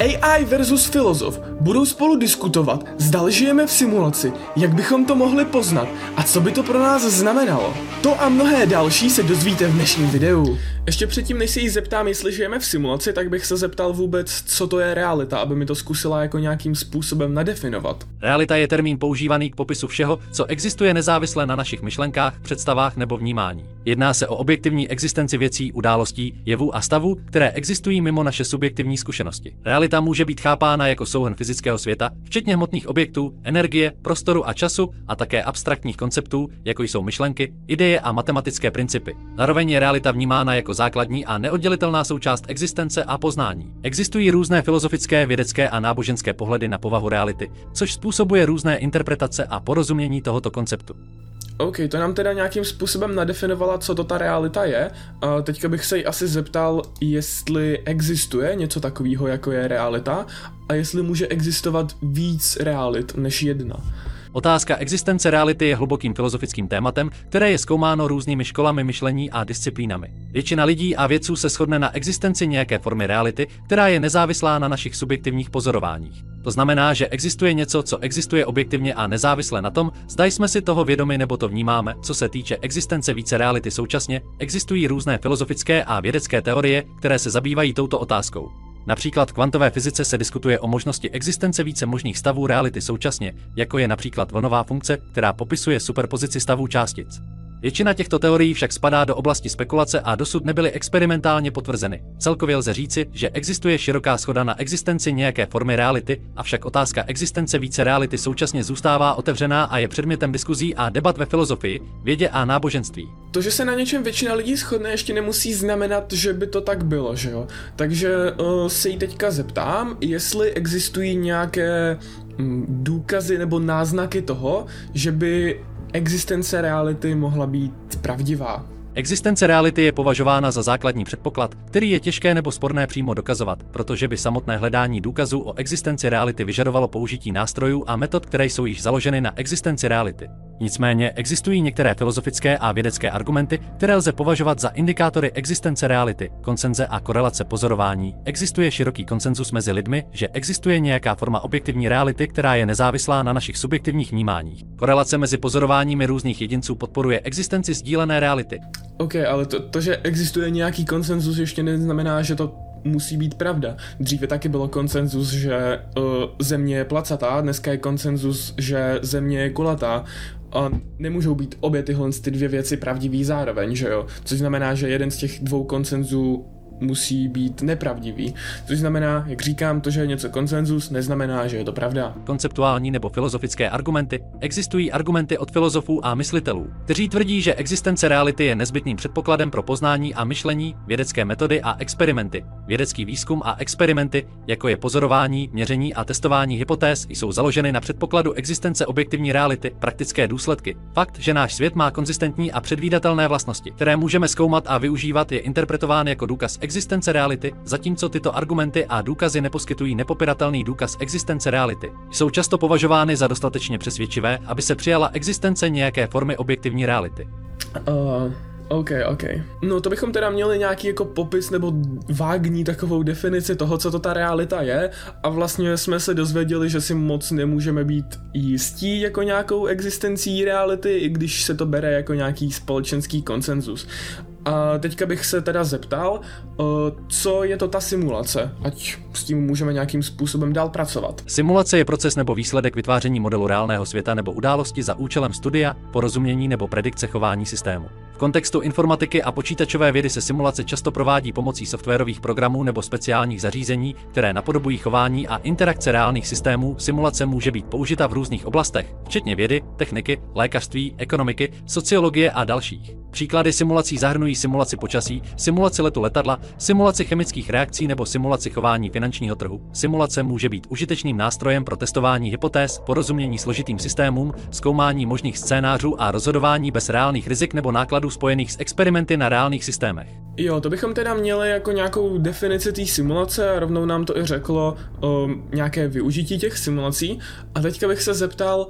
AI versus filozof budou spolu diskutovat, zda žijeme v simulaci, jak bychom to mohli poznat a co by to pro nás znamenalo. To a mnohé další se dozvíte v dnešním videu. Ještě předtím, než se jí zeptám, jestli žijeme v simulaci, tak bych se zeptal vůbec, co to je realita, aby mi to zkusila jako nějakým způsobem nadefinovat. Realita je termín používaný k popisu všeho, co existuje nezávisle na našich myšlenkách, představách nebo vnímání. Jedná se o objektivní existenci věcí, událostí, jevů a stavů, které existují mimo naše subjektivní zkušenosti. Realita může být chápána jako souhrn fyzického světa, včetně hmotných objektů, energie, prostoru a času a také abstraktních konceptů, jako jsou myšlenky, ideje a matematické principy. Zároveň je realita vnímána jako základní a neoddělitelná součást existence a poznání. Existují různé filozofické, vědecké a náboženské pohledy na povahu reality, což způsobuje různé interpretace a porozumění tohoto konceptu. OK, to nám teda nějakým způsobem nadefinovala, co to ta realita je. A teďka bych se jí asi zeptal, jestli existuje něco takového, jako je realita, a jestli může existovat víc realit než jedna. Otázka existence reality je hlubokým filozofickým tématem, které je zkoumáno různými školami myšlení a disciplínami. Většina lidí a vědců se shodne na existenci nějaké formy reality, která je nezávislá na našich subjektivních pozorováních. To znamená, že existuje něco, co existuje objektivně a nezávisle na tom, zda jsme si toho vědomi nebo to vnímáme. Co se týče existence více reality současně, existují různé filozofické a vědecké teorie, které se zabývají touto otázkou. Například v kvantové fyzice se diskutuje o možnosti existence více možných stavů reality současně, jako je například vlnová funkce, která popisuje superpozici stavů částic. Většina těchto teorií však spadá do oblasti spekulace a dosud nebyly experimentálně potvrzeny. Celkově lze říci, že existuje široká schoda na existenci nějaké formy reality, avšak otázka existence více reality současně zůstává otevřená a je předmětem diskuzí a debat ve filozofii, vědě a náboženství. To, že se na něčem většina lidí shodne, ještě nemusí znamenat, že by to tak bylo, že jo? Takže uh, se jí teďka zeptám, jestli existují nějaké mm, důkazy nebo náznaky toho, že by existence reality mohla být pravdivá. Existence reality je považována za základní předpoklad, který je těžké nebo sporné přímo dokazovat, protože by samotné hledání důkazů o existenci reality vyžadovalo použití nástrojů a metod, které jsou již založeny na existenci reality. Nicméně existují některé filozofické a vědecké argumenty, které lze považovat za indikátory existence reality, konsenze a korelace pozorování. Existuje široký konsenzus mezi lidmi, že existuje nějaká forma objektivní reality, která je nezávislá na našich subjektivních vnímáních. Korelace mezi pozorováními různých jedinců podporuje existenci sdílené reality. OK, ale to, to, že existuje nějaký konsenzus, ještě neznamená, že to musí být pravda. Dříve taky bylo konsenzus, že uh, země je placatá, dneska je konsenzus, že země je kulatá a nemůžou být obě tyhle ty dvě věci pravdivý zároveň, že jo? Což znamená, že jeden z těch dvou koncenzů musí být nepravdivý. Což znamená, jak říkám, to, že je něco konsenzus, neznamená, že je to pravda. Konceptuální nebo filozofické argumenty. Existují argumenty od filozofů a myslitelů, kteří tvrdí, že existence reality je nezbytným předpokladem pro poznání a myšlení, vědecké metody a experimenty. Vědecký výzkum a experimenty, jako je pozorování, měření a testování hypotéz, jsou založeny na předpokladu existence objektivní reality, praktické důsledky. Fakt, že náš svět má konzistentní a předvídatelné vlastnosti, které můžeme zkoumat a využívat, je interpretován jako důkaz existence reality, zatímco tyto argumenty a důkazy neposkytují nepopiratelný důkaz existence reality. Jsou často považovány za dostatečně přesvědčivé, aby se přijala existence nějaké formy objektivní reality. Uh... OK, OK. No to bychom teda měli nějaký jako popis nebo vágní takovou definici toho, co to ta realita je a vlastně jsme se dozvěděli, že si moc nemůžeme být jistí jako nějakou existencí reality, i když se to bere jako nějaký společenský konsenzus. A teďka bych se teda zeptal, eh, co je to ta simulace, ať s tím můžeme nějakým způsobem dál pracovat. Simulace je proces nebo výsledek vytváření modelu reálného světa nebo události za účelem studia, porozumění nebo predikce chování systému kontextu informatiky a počítačové vědy se simulace často provádí pomocí softwarových programů nebo speciálních zařízení, které napodobují chování a interakce reálných systémů. Simulace může být použita v různých oblastech, včetně vědy, techniky, lékařství, ekonomiky, sociologie a dalších. Příklady simulací zahrnují simulaci počasí, simulaci letu letadla, simulaci chemických reakcí nebo simulaci chování finančního trhu. Simulace může být užitečným nástrojem pro testování hypotéz, porozumění složitým systémům, zkoumání možných scénářů a rozhodování bez reálných rizik nebo nákladů spojených s experimenty na reálných systémech. Jo, to bychom teda měli jako nějakou definici té simulace a rovnou nám to i řeklo o nějaké využití těch simulací. A teďka bych se zeptal,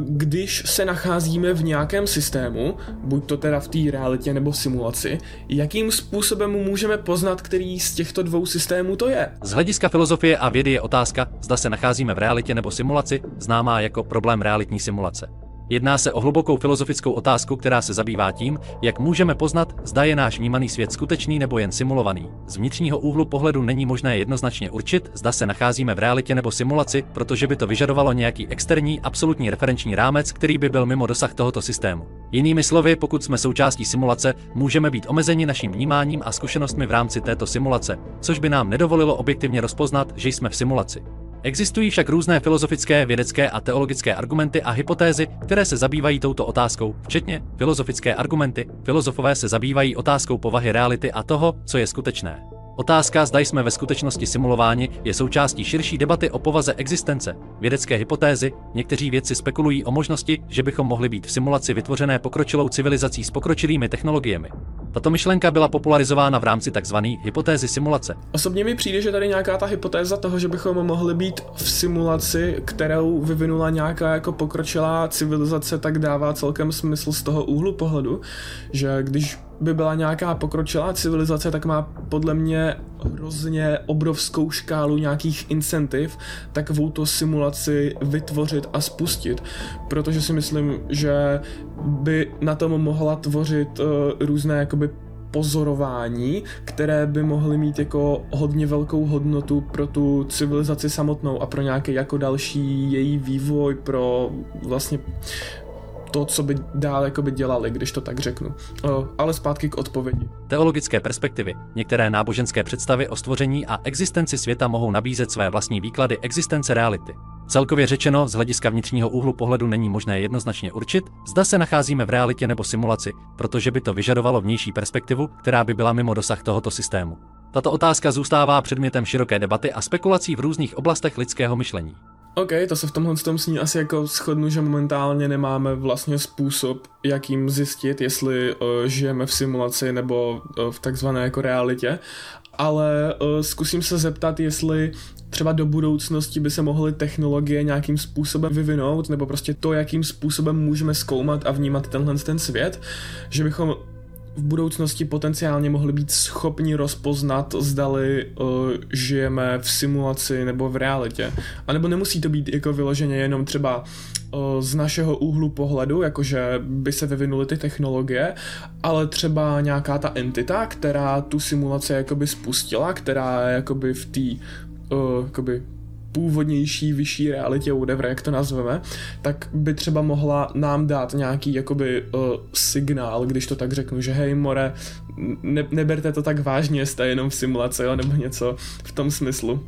když se nacházíme v nějakém systému, buď to teda v té realitě nebo v simulaci, jakým způsobem můžeme poznat, který z těchto dvou systémů to je? Z hlediska filozofie a vědy je otázka, zda se nacházíme v realitě nebo simulaci, známá jako problém realitní simulace. Jedná se o hlubokou filozofickou otázku, která se zabývá tím, jak můžeme poznat, zda je náš vnímaný svět skutečný nebo jen simulovaný. Z vnitřního úhlu pohledu není možné jednoznačně určit, zda se nacházíme v realitě nebo simulaci, protože by to vyžadovalo nějaký externí, absolutní referenční rámec, který by byl mimo dosah tohoto systému. Jinými slovy, pokud jsme součástí simulace, můžeme být omezeni naším vnímáním a zkušenostmi v rámci této simulace, což by nám nedovolilo objektivně rozpoznat, že jsme v simulaci. Existují však různé filozofické, vědecké a teologické argumenty a hypotézy, které se zabývají touto otázkou, včetně filozofické argumenty. Filozofové se zabývají otázkou povahy reality a toho, co je skutečné. Otázka, zda jsme ve skutečnosti simulováni, je součástí širší debaty o povaze existence. Vědecké hypotézy, někteří vědci spekulují o možnosti, že bychom mohli být v simulaci vytvořené pokročilou civilizací s pokročilými technologiemi. Tato myšlenka byla popularizována v rámci tzv. hypotézy simulace. Osobně mi přijde, že tady nějaká ta hypotéza toho, že bychom mohli být v simulaci, kterou vyvinula nějaká jako pokročilá civilizace, tak dává celkem smysl z toho úhlu pohledu, že když by byla nějaká pokročilá civilizace, tak má podle mě hrozně obrovskou škálu nějakých incentiv takovou to simulaci vytvořit a spustit, protože si myslím, že by na tom mohla tvořit uh, různé jakoby pozorování, které by mohly mít jako hodně velkou hodnotu pro tu civilizaci samotnou a pro nějaký jako další její vývoj, pro vlastně to, co by dál by dělali, když to tak řeknu. O, ale zpátky k odpovědi. Teologické perspektivy. Některé náboženské představy o stvoření a existenci světa mohou nabízet své vlastní výklady existence reality. Celkově řečeno, z hlediska vnitřního úhlu pohledu není možné jednoznačně určit, zda se nacházíme v realitě nebo simulaci, protože by to vyžadovalo vnější perspektivu, která by byla mimo dosah tohoto systému. Tato otázka zůstává předmětem široké debaty a spekulací v různých oblastech lidského myšlení. OK, to se v tomhle tom sní asi jako shodnu, že momentálně nemáme vlastně způsob, jakým zjistit, jestli uh, žijeme v simulaci nebo uh, v takzvané jako realitě, ale uh, zkusím se zeptat, jestli třeba do budoucnosti by se mohly technologie nějakým způsobem vyvinout, nebo prostě to, jakým způsobem můžeme zkoumat a vnímat tenhle ten svět, že bychom v budoucnosti potenciálně mohli být schopni rozpoznat, zdali uh, žijeme v simulaci nebo v realitě. A nebo nemusí to být jako vyloženě jenom třeba uh, z našeho úhlu pohledu, jakože by se vyvinuly ty technologie, ale třeba nějaká ta entita, která tu simulaci jakoby spustila, která jakoby v té uh, původnější, vyšší realitě, whatever, jak to nazveme, tak by třeba mohla nám dát nějaký jakoby uh, signál, když to tak řeknu, že hej more, ne, neberte to tak vážně, jste jenom v simulaci, jo, nebo něco v tom smyslu.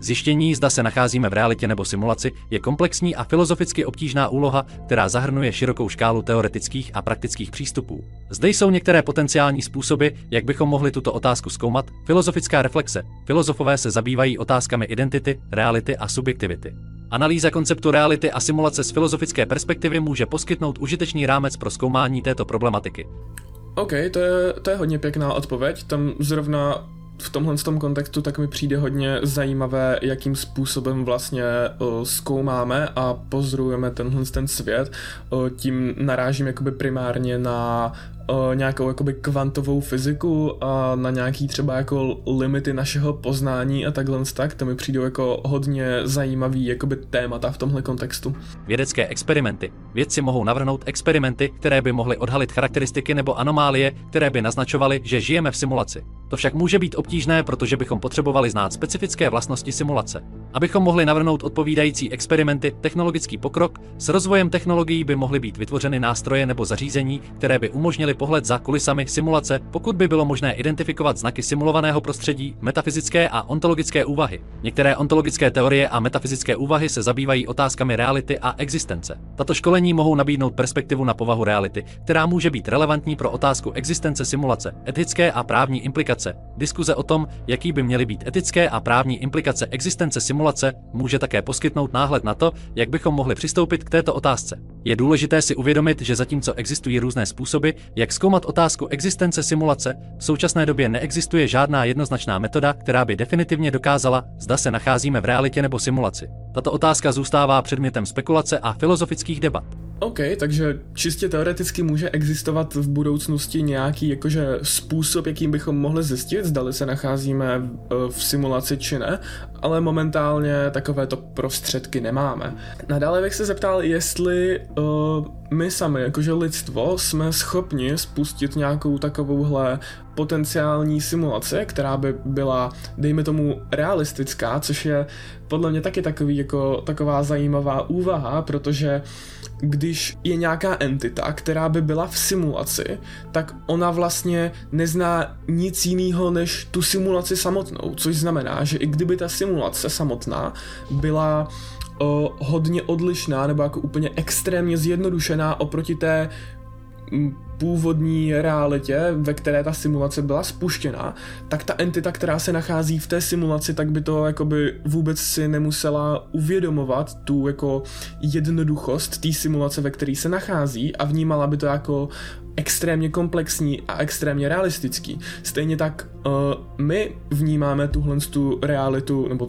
Zjištění, zda se nacházíme v realitě nebo simulaci, je komplexní a filozoficky obtížná úloha, která zahrnuje širokou škálu teoretických a praktických přístupů. Zde jsou některé potenciální způsoby, jak bychom mohli tuto otázku zkoumat. Filozofická reflexe. Filozofové se zabývají otázkami identity, reality a subjektivity. Analýza konceptu reality a simulace z filozofické perspektivy může poskytnout užitečný rámec pro zkoumání této problematiky. OK, to je, to je hodně pěkná odpověď. Tam zrovna v tomhle tom kontextu tak mi přijde hodně zajímavé, jakým způsobem vlastně uh, zkoumáme a pozorujeme tenhle ten svět. Uh, tím narážím jakoby primárně na uh, nějakou jakoby kvantovou fyziku a na nějaký třeba jako limity našeho poznání a takhle tak, to mi přijde jako hodně zajímavý jakoby témata v tomhle kontextu. Vědecké experimenty. Vědci mohou navrhnout experimenty, které by mohly odhalit charakteristiky nebo anomálie, které by naznačovaly, že žijeme v simulaci. To však může být obtížné, protože bychom potřebovali znát specifické vlastnosti simulace. Abychom mohli navrhnout odpovídající experimenty, technologický pokrok, s rozvojem technologií by mohly být vytvořeny nástroje nebo zařízení, které by umožnily pohled za kulisami simulace, pokud by bylo možné identifikovat znaky simulovaného prostředí, metafyzické a ontologické úvahy. Některé ontologické teorie a metafyzické úvahy se zabývají otázkami reality a existence. Tato školení mohou nabídnout perspektivu na povahu reality, která může být relevantní pro otázku existence simulace, etické a právní implikace. Diskuze o tom, jaký by měly být etické a právní implikace existence simulace simulace může také poskytnout náhled na to, jak bychom mohli přistoupit k této otázce. Je důležité si uvědomit, že zatímco existují různé způsoby, jak zkoumat otázku existence simulace, v současné době neexistuje žádná jednoznačná metoda, která by definitivně dokázala, zda se nacházíme v realitě nebo simulaci. Tato otázka zůstává předmětem spekulace a filozofických debat. OK, takže čistě teoreticky může existovat v budoucnosti nějaký jakože způsob, jakým bychom mohli zjistit, zdali se nacházíme v simulaci či ne, ale momentálně takovéto prostředky nemáme. Nadále bych se zeptal, jestli uh, my sami, jakože lidstvo, jsme schopni spustit nějakou takovouhle potenciální simulaci, která by byla, dejme tomu, realistická, což je podle mě taky takový, jako, taková zajímavá úvaha, protože když je nějaká entita, která by byla v simulaci, tak ona vlastně nezná nic jiného než tu simulaci samotnou, což znamená, že i kdyby ta simulace samotná byla o, hodně odlišná nebo jako úplně extrémně zjednodušená oproti té původní realitě, ve které ta simulace byla spuštěna, tak ta entita, která se nachází v té simulaci, tak by to jakoby vůbec si nemusela uvědomovat tu jako jednoduchost té simulace, ve které se nachází a vnímala by to jako extrémně komplexní a extrémně realistický. Stejně tak uh, my vnímáme tuhle tu realitu, nebo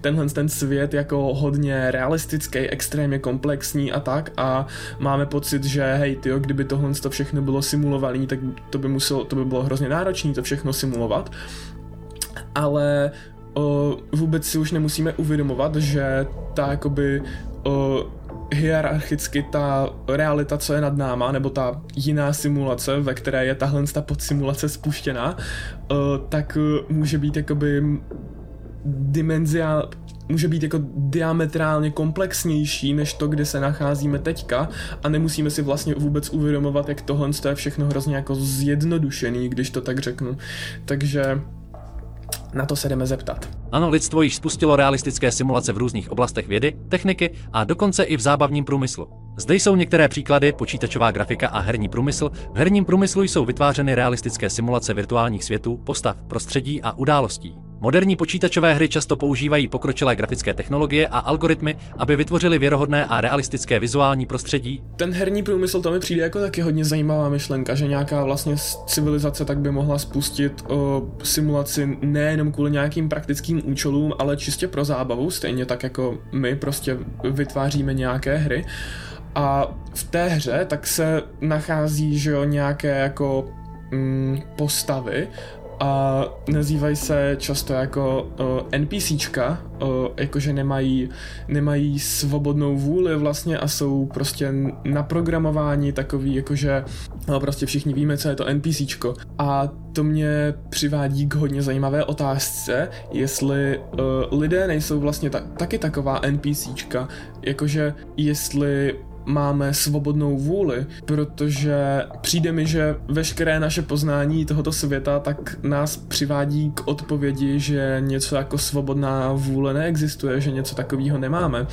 tenhle ten svět jako hodně realistický, extrémně komplexní a tak a máme pocit, že hej, tyjo, kdyby tohle to všechno bylo simulované, tak to by, muselo, to by bylo hrozně náročné to všechno simulovat. Ale uh, vůbec si už nemusíme uvědomovat, že ta jakoby uh, hierarchicky ta realita, co je nad náma, nebo ta jiná simulace, ve které je tahle ta podsimulace spuštěná, uh, tak uh, může být jakoby dimenzia, může být jako diametrálně komplexnější než to, kde se nacházíme teďka a nemusíme si vlastně vůbec uvědomovat, jak tohle je všechno hrozně jako zjednodušený, když to tak řeknu. Takže na to se jdeme zeptat. Ano, lidstvo již spustilo realistické simulace v různých oblastech vědy, techniky a dokonce i v zábavním průmyslu. Zde jsou některé příklady, počítačová grafika a herní průmysl. V herním průmyslu jsou vytvářeny realistické simulace virtuálních světů, postav, prostředí a událostí. Moderní počítačové hry často používají pokročilé grafické technologie a algoritmy, aby vytvořili věrohodné a realistické vizuální prostředí. Ten herní průmysl to mi přijde jako taky hodně zajímavá myšlenka, že nějaká vlastně civilizace tak by mohla spustit o, simulaci nejenom kvůli nějakým praktickým účelům, ale čistě pro zábavu, stejně tak jako my prostě vytváříme nějaké hry. A v té hře tak se nachází, že jo, nějaké jako mm, postavy a nazývají se často jako uh, NPCčka, uh, jakože nemají, nemají svobodnou vůli vlastně a jsou prostě naprogramováni takový, jakože no, prostě všichni víme, co je to NPCčko. A to mě přivádí k hodně zajímavé otázce, jestli uh, lidé nejsou vlastně ta, taky taková NPCčka, jakože jestli máme svobodnou vůli, protože přijde mi, že veškeré naše poznání tohoto světa tak nás přivádí k odpovědi, že něco jako svobodná vůle neexistuje, že něco takového nemáme.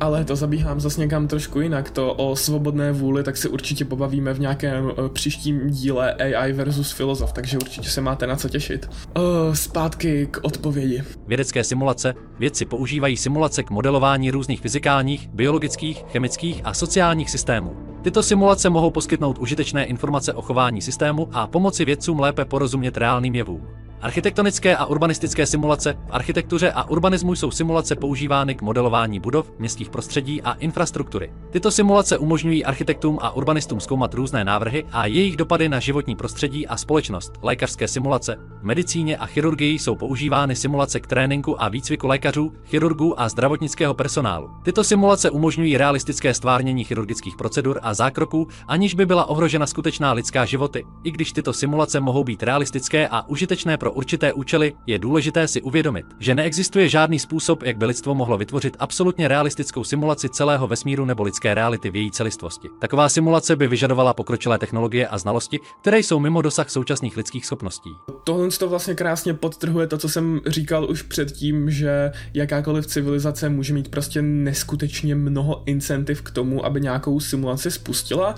Ale to zabíhám zase někam trošku jinak. To o svobodné vůli tak se určitě pobavíme v nějakém eh, příštím díle AI versus filozof, takže určitě se máte na co těšit. Uh, zpátky k odpovědi. Vědecké simulace. Vědci používají simulace k modelování různých fyzikálních, biologických, chemických a sociálních systémů. Tyto simulace mohou poskytnout užitečné informace o chování systému a pomoci vědcům lépe porozumět reálným jevům. Architektonické a urbanistické simulace v architektuře a urbanismu jsou simulace používány k modelování budov, městských prostředí a infrastruktury. Tyto simulace umožňují architektům a urbanistům zkoumat různé návrhy a jejich dopady na životní prostředí a společnost. Lékařské simulace. V medicíně a chirurgii jsou používány simulace k tréninku a výcviku lékařů, chirurgů a zdravotnického personálu. Tyto simulace umožňují realistické stvárnění chirurgických procedur a zákroků, aniž by byla ohrožena skutečná lidská životy. I když tyto simulace mohou být realistické a užitečné pro pro určité účely, je důležité si uvědomit, že neexistuje žádný způsob, jak by lidstvo mohlo vytvořit absolutně realistickou simulaci celého vesmíru nebo lidské reality v její celistvosti. Taková simulace by vyžadovala pokročilé technologie a znalosti, které jsou mimo dosah současných lidských schopností. Tohle to vlastně krásně podtrhuje to, co jsem říkal už předtím, že jakákoliv civilizace může mít prostě neskutečně mnoho incentiv k tomu, aby nějakou simulaci spustila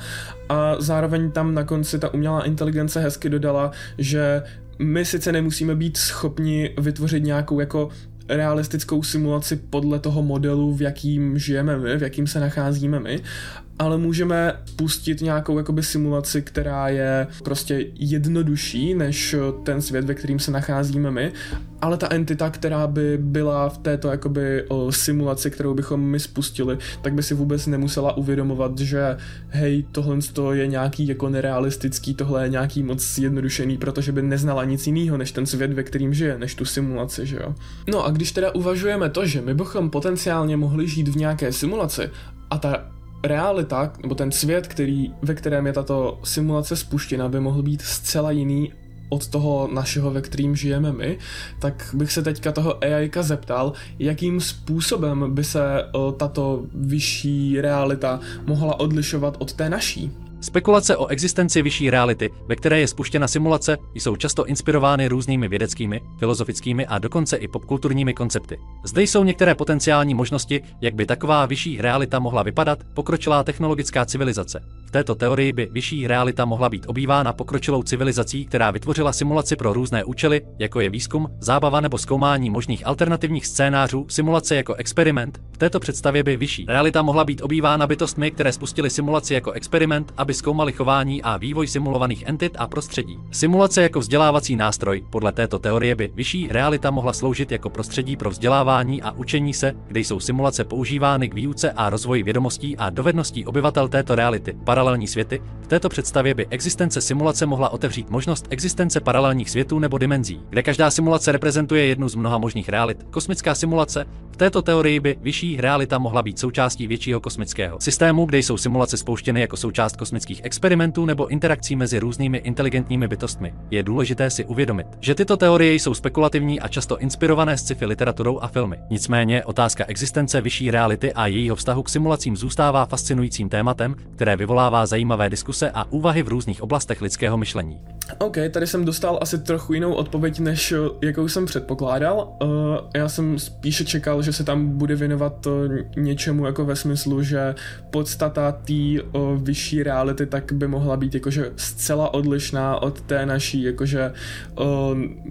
a zároveň tam na konci ta umělá inteligence hezky dodala, že my sice nemusíme být schopni vytvořit nějakou jako realistickou simulaci podle toho modelu, v jakým žijeme my, v jakým se nacházíme my, ale můžeme pustit nějakou jakoby simulaci, která je prostě jednodušší než ten svět, ve kterým se nacházíme my, ale ta entita, která by byla v této jakoby simulaci, kterou bychom my spustili, tak by si vůbec nemusela uvědomovat, že hej, tohle je nějaký jako nerealistický, tohle je nějaký moc zjednodušený, protože by neznala nic jiného než ten svět, ve kterým žije, než tu simulaci, že jo. No a když teda uvažujeme to, že my bychom potenciálně mohli žít v nějaké simulaci a ta realita, nebo ten svět, který, ve kterém je tato simulace spuštěna, by mohl být zcela jiný od toho našeho, ve kterým žijeme my, tak bych se teďka toho AIka zeptal, jakým způsobem by se tato vyšší realita mohla odlišovat od té naší. Spekulace o existenci vyšší reality, ve které je spuštěna simulace, jsou často inspirovány různými vědeckými, filozofickými a dokonce i popkulturními koncepty. Zde jsou některé potenciální možnosti, jak by taková vyšší realita mohla vypadat, pokročilá technologická civilizace. V této teorii by vyšší realita mohla být obývána pokročilou civilizací, která vytvořila simulaci pro různé účely, jako je výzkum, zábava nebo zkoumání možných alternativních scénářů, simulace jako experiment. V této představě by vyšší realita mohla být obývána bytostmi, které spustili simulaci jako experiment, aby aby zkoumali chování a vývoj simulovaných entit a prostředí. Simulace jako vzdělávací nástroj podle této teorie by vyšší realita mohla sloužit jako prostředí pro vzdělávání a učení se, kde jsou simulace používány k výuce a rozvoji vědomostí a dovedností obyvatel této reality. Paralelní světy. V této představě by existence simulace mohla otevřít možnost existence paralelních světů nebo dimenzí, kde každá simulace reprezentuje jednu z mnoha možných realit. Kosmická simulace. V této teorii by vyšší realita mohla být součástí většího kosmického systému, kde jsou simulace spouštěny jako součást kosmického vědeckých experimentů nebo interakcí mezi různými inteligentními bytostmi. Je důležité si uvědomit, že tyto teorie jsou spekulativní a často inspirované sci-fi literaturou a filmy. Nicméně otázka existence vyšší reality a jejího vztahu k simulacím zůstává fascinujícím tématem, které vyvolává zajímavé diskuse a úvahy v různých oblastech lidského myšlení. OK, tady jsem dostal asi trochu jinou odpověď, než jakou jsem předpokládal. Uh, já jsem spíše čekal, že se tam bude věnovat něčemu jako ve smyslu, že podstata té vyšší reality tak by mohla být jakože zcela odlišná od té naší, jakože uh,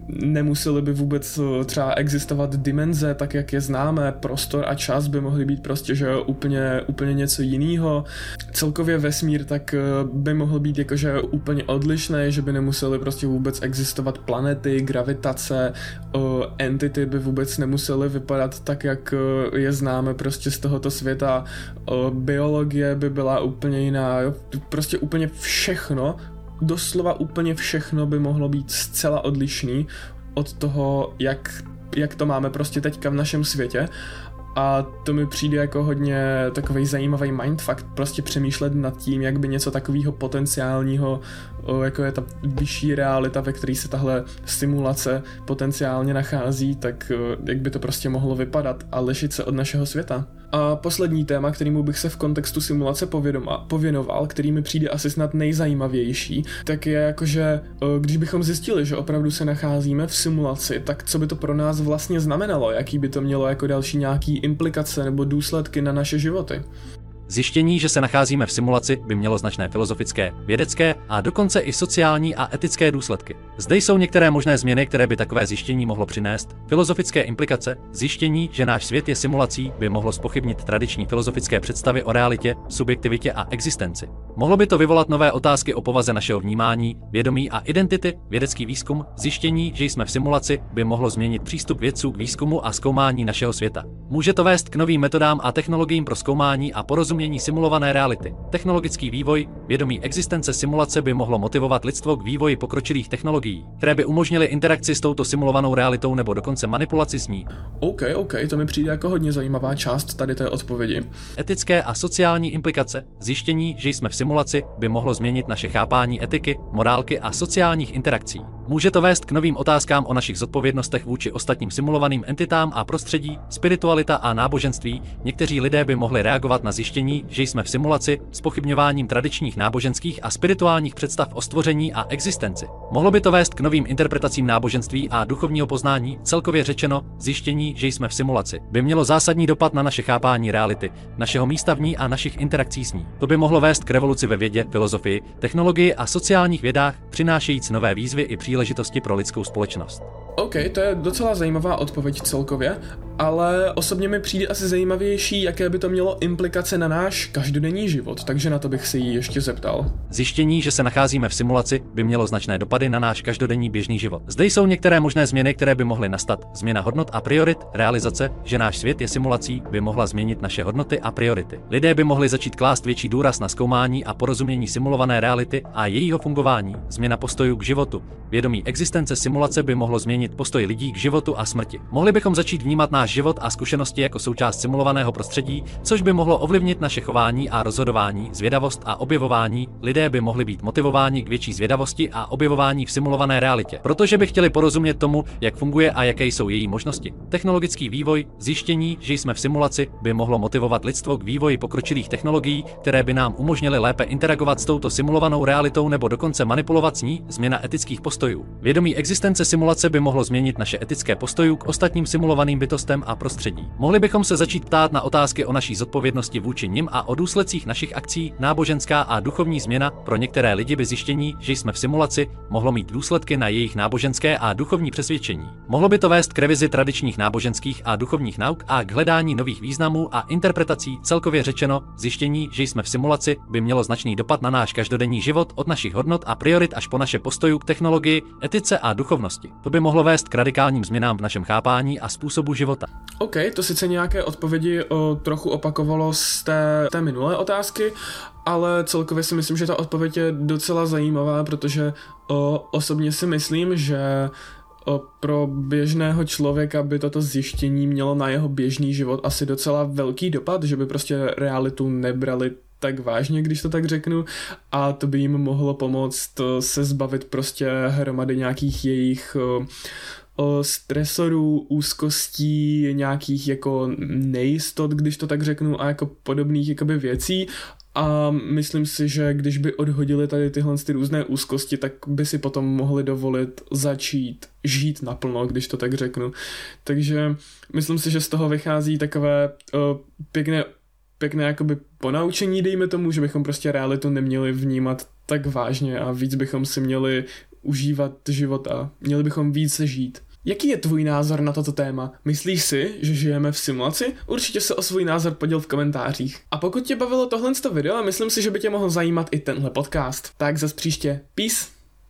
nemuseli by vůbec třeba existovat dimenze, tak jak je známe, prostor a čas by mohly být prostě, že úplně, úplně něco jiného. Celkově vesmír tak by mohl být jakože úplně odlišný, že by nemusely prostě vůbec existovat planety, gravitace, uh, entity by vůbec nemusely vypadat tak, jak uh, je známe prostě z tohoto světa. Uh, biologie by byla úplně jiná, jo? prostě úplně všechno, doslova úplně všechno by mohlo být zcela odlišný od toho, jak, jak to máme prostě teďka v našem světě a to mi přijde jako hodně takový zajímavý mindfuck, prostě přemýšlet nad tím, jak by něco takového potenciálního, jako je ta vyšší realita, ve které se tahle simulace potenciálně nachází, tak jak by to prostě mohlo vypadat a lišit se od našeho světa. A poslední téma, kterýmu bych se v kontextu simulace povědoma, pověnoval, který mi přijde asi snad nejzajímavější, tak je jakože, když bychom zjistili, že opravdu se nacházíme v simulaci, tak co by to pro nás vlastně znamenalo, jaký by to mělo jako další nějaký implikace nebo důsledky na naše životy. Zjištění, že se nacházíme v simulaci, by mělo značné filozofické, vědecké a dokonce i sociální a etické důsledky. Zde jsou některé možné změny, které by takové zjištění mohlo přinést. Filozofické implikace, zjištění, že náš svět je simulací, by mohlo spochybnit tradiční filozofické představy o realitě, subjektivitě a existenci. Mohlo by to vyvolat nové otázky o povaze našeho vnímání, vědomí a identity, vědecký výzkum, zjištění, že jsme v simulaci, by mohlo změnit přístup vědců k výzkumu a zkoumání našeho světa. Může to vést k novým metodám a technologiím pro zkoumání a porozumění porozumění simulované reality. Technologický vývoj, vědomí existence simulace by mohlo motivovat lidstvo k vývoji pokročilých technologií, které by umožnily interakci s touto simulovanou realitou nebo dokonce manipulaci s ní. OK, OK, to mi přijde jako hodně zajímavá část tady té odpovědi. Etické a sociální implikace, zjištění, že jsme v simulaci, by mohlo změnit naše chápání etiky, morálky a sociálních interakcí. Může to vést k novým otázkám o našich zodpovědnostech vůči ostatním simulovaným entitám a prostředí, spiritualita a náboženství. Někteří lidé by mohli reagovat na zjištění, že jsme v simulaci s pochybňováním tradičních náboženských a spirituálních představ o stvoření a existenci. Mohlo by to vést k novým interpretacím náboženství a duchovního poznání, celkově řečeno, zjištění, že jsme v simulaci, by mělo zásadní dopad na naše chápání reality, našeho místa v ní a našich interakcí s ní. To by mohlo vést k revoluci ve vědě, filozofii, technologii a sociálních vědách, přinášejíc nové výzvy i příležitosti pro lidskou společnost. OK, to je docela zajímavá odpověď celkově, ale osobně mi přijde asi zajímavější, jaké by to mělo implikace na náš každodenní život, takže na to bych se jí ještě zeptal. Zjištění, že se nacházíme v simulaci, by mělo značné dopady na náš každodenní běžný život. Zde jsou některé možné změny, které by mohly nastat. Změna hodnot a priorit, realizace, že náš svět je simulací, by mohla změnit naše hodnoty a priority. Lidé by mohli začít klást větší důraz na zkoumání a porozumění simulované reality a jejího fungování, změna postojů k životu. Vědomí existence simulace by mohlo změnit postoj lidí k životu a smrti. Mohli bychom začít vnímat náš život a zkušenosti jako součást simulovaného prostředí, což by mohlo ovlivnit naše chování a rozhodování, zvědavost a objevování. Lidé by mohli být motivováni k větší zvědavosti a objevování v simulované realitě, protože by chtěli porozumět tomu, jak funguje a jaké jsou její možnosti. Technologický vývoj, zjištění, že jsme v simulaci, by mohlo motivovat lidstvo k vývoji pokročilých technologií, které by nám umožnily lépe interagovat s touto simulovanou realitou nebo dokonce manipulovat s ní, změna etických postojů. Vědomí existence simulace by mohlo změnit naše etické postojů k ostatním simulovaným bytostem a prostředí. Mohli bychom se začít ptát na otázky o naší zodpovědnosti vůči nim a o důsledcích našich akcí, náboženská a duchovní změna pro některé lidi by zjištění, že jsme v simulaci, mohlo mít důsledky na jejich náboženské a duchovní přesvědčení. Mohlo by to vést k revizi tradičních náboženských a duchovních nauk a k hledání nových významů a interpretací, celkově řečeno, zjištění, že jsme v simulaci, by mělo značný dopad na náš každodenní život od našich hodnot a priorit až po naše postojů k technologii, etice a duchovnosti. To by mohlo vést k radikálním změnám v našem chápání a způsobu života. OK, to sice nějaké odpovědi o, trochu opakovalo z té, té minulé otázky, ale celkově si myslím, že ta odpověď je docela zajímavá, protože o, osobně si myslím, že o, pro běžného člověka by toto zjištění mělo na jeho běžný život asi docela velký dopad, že by prostě realitu nebrali tak vážně, když to tak řeknu, a to by jim mohlo pomoct se zbavit prostě hromady nějakých jejich stresorů, úzkostí, nějakých jako nejistot, když to tak řeknu, a jako podobných jakoby věcí a myslím si, že když by odhodili tady tyhle ty různé úzkosti, tak by si potom mohli dovolit začít žít naplno, když to tak řeknu. Takže myslím si, že z toho vychází takové uh, pěkné pěkné jakoby ponaučení, dejme tomu, že bychom prostě realitu neměli vnímat tak vážně a víc bychom si měli užívat život a měli bychom více žít. Jaký je tvůj názor na toto téma? Myslíš si, že žijeme v simulaci? Určitě se o svůj názor poděl v komentářích. A pokud tě bavilo tohle video, myslím si, že by tě mohl zajímat i tenhle podcast. Tak zas příště. Peace!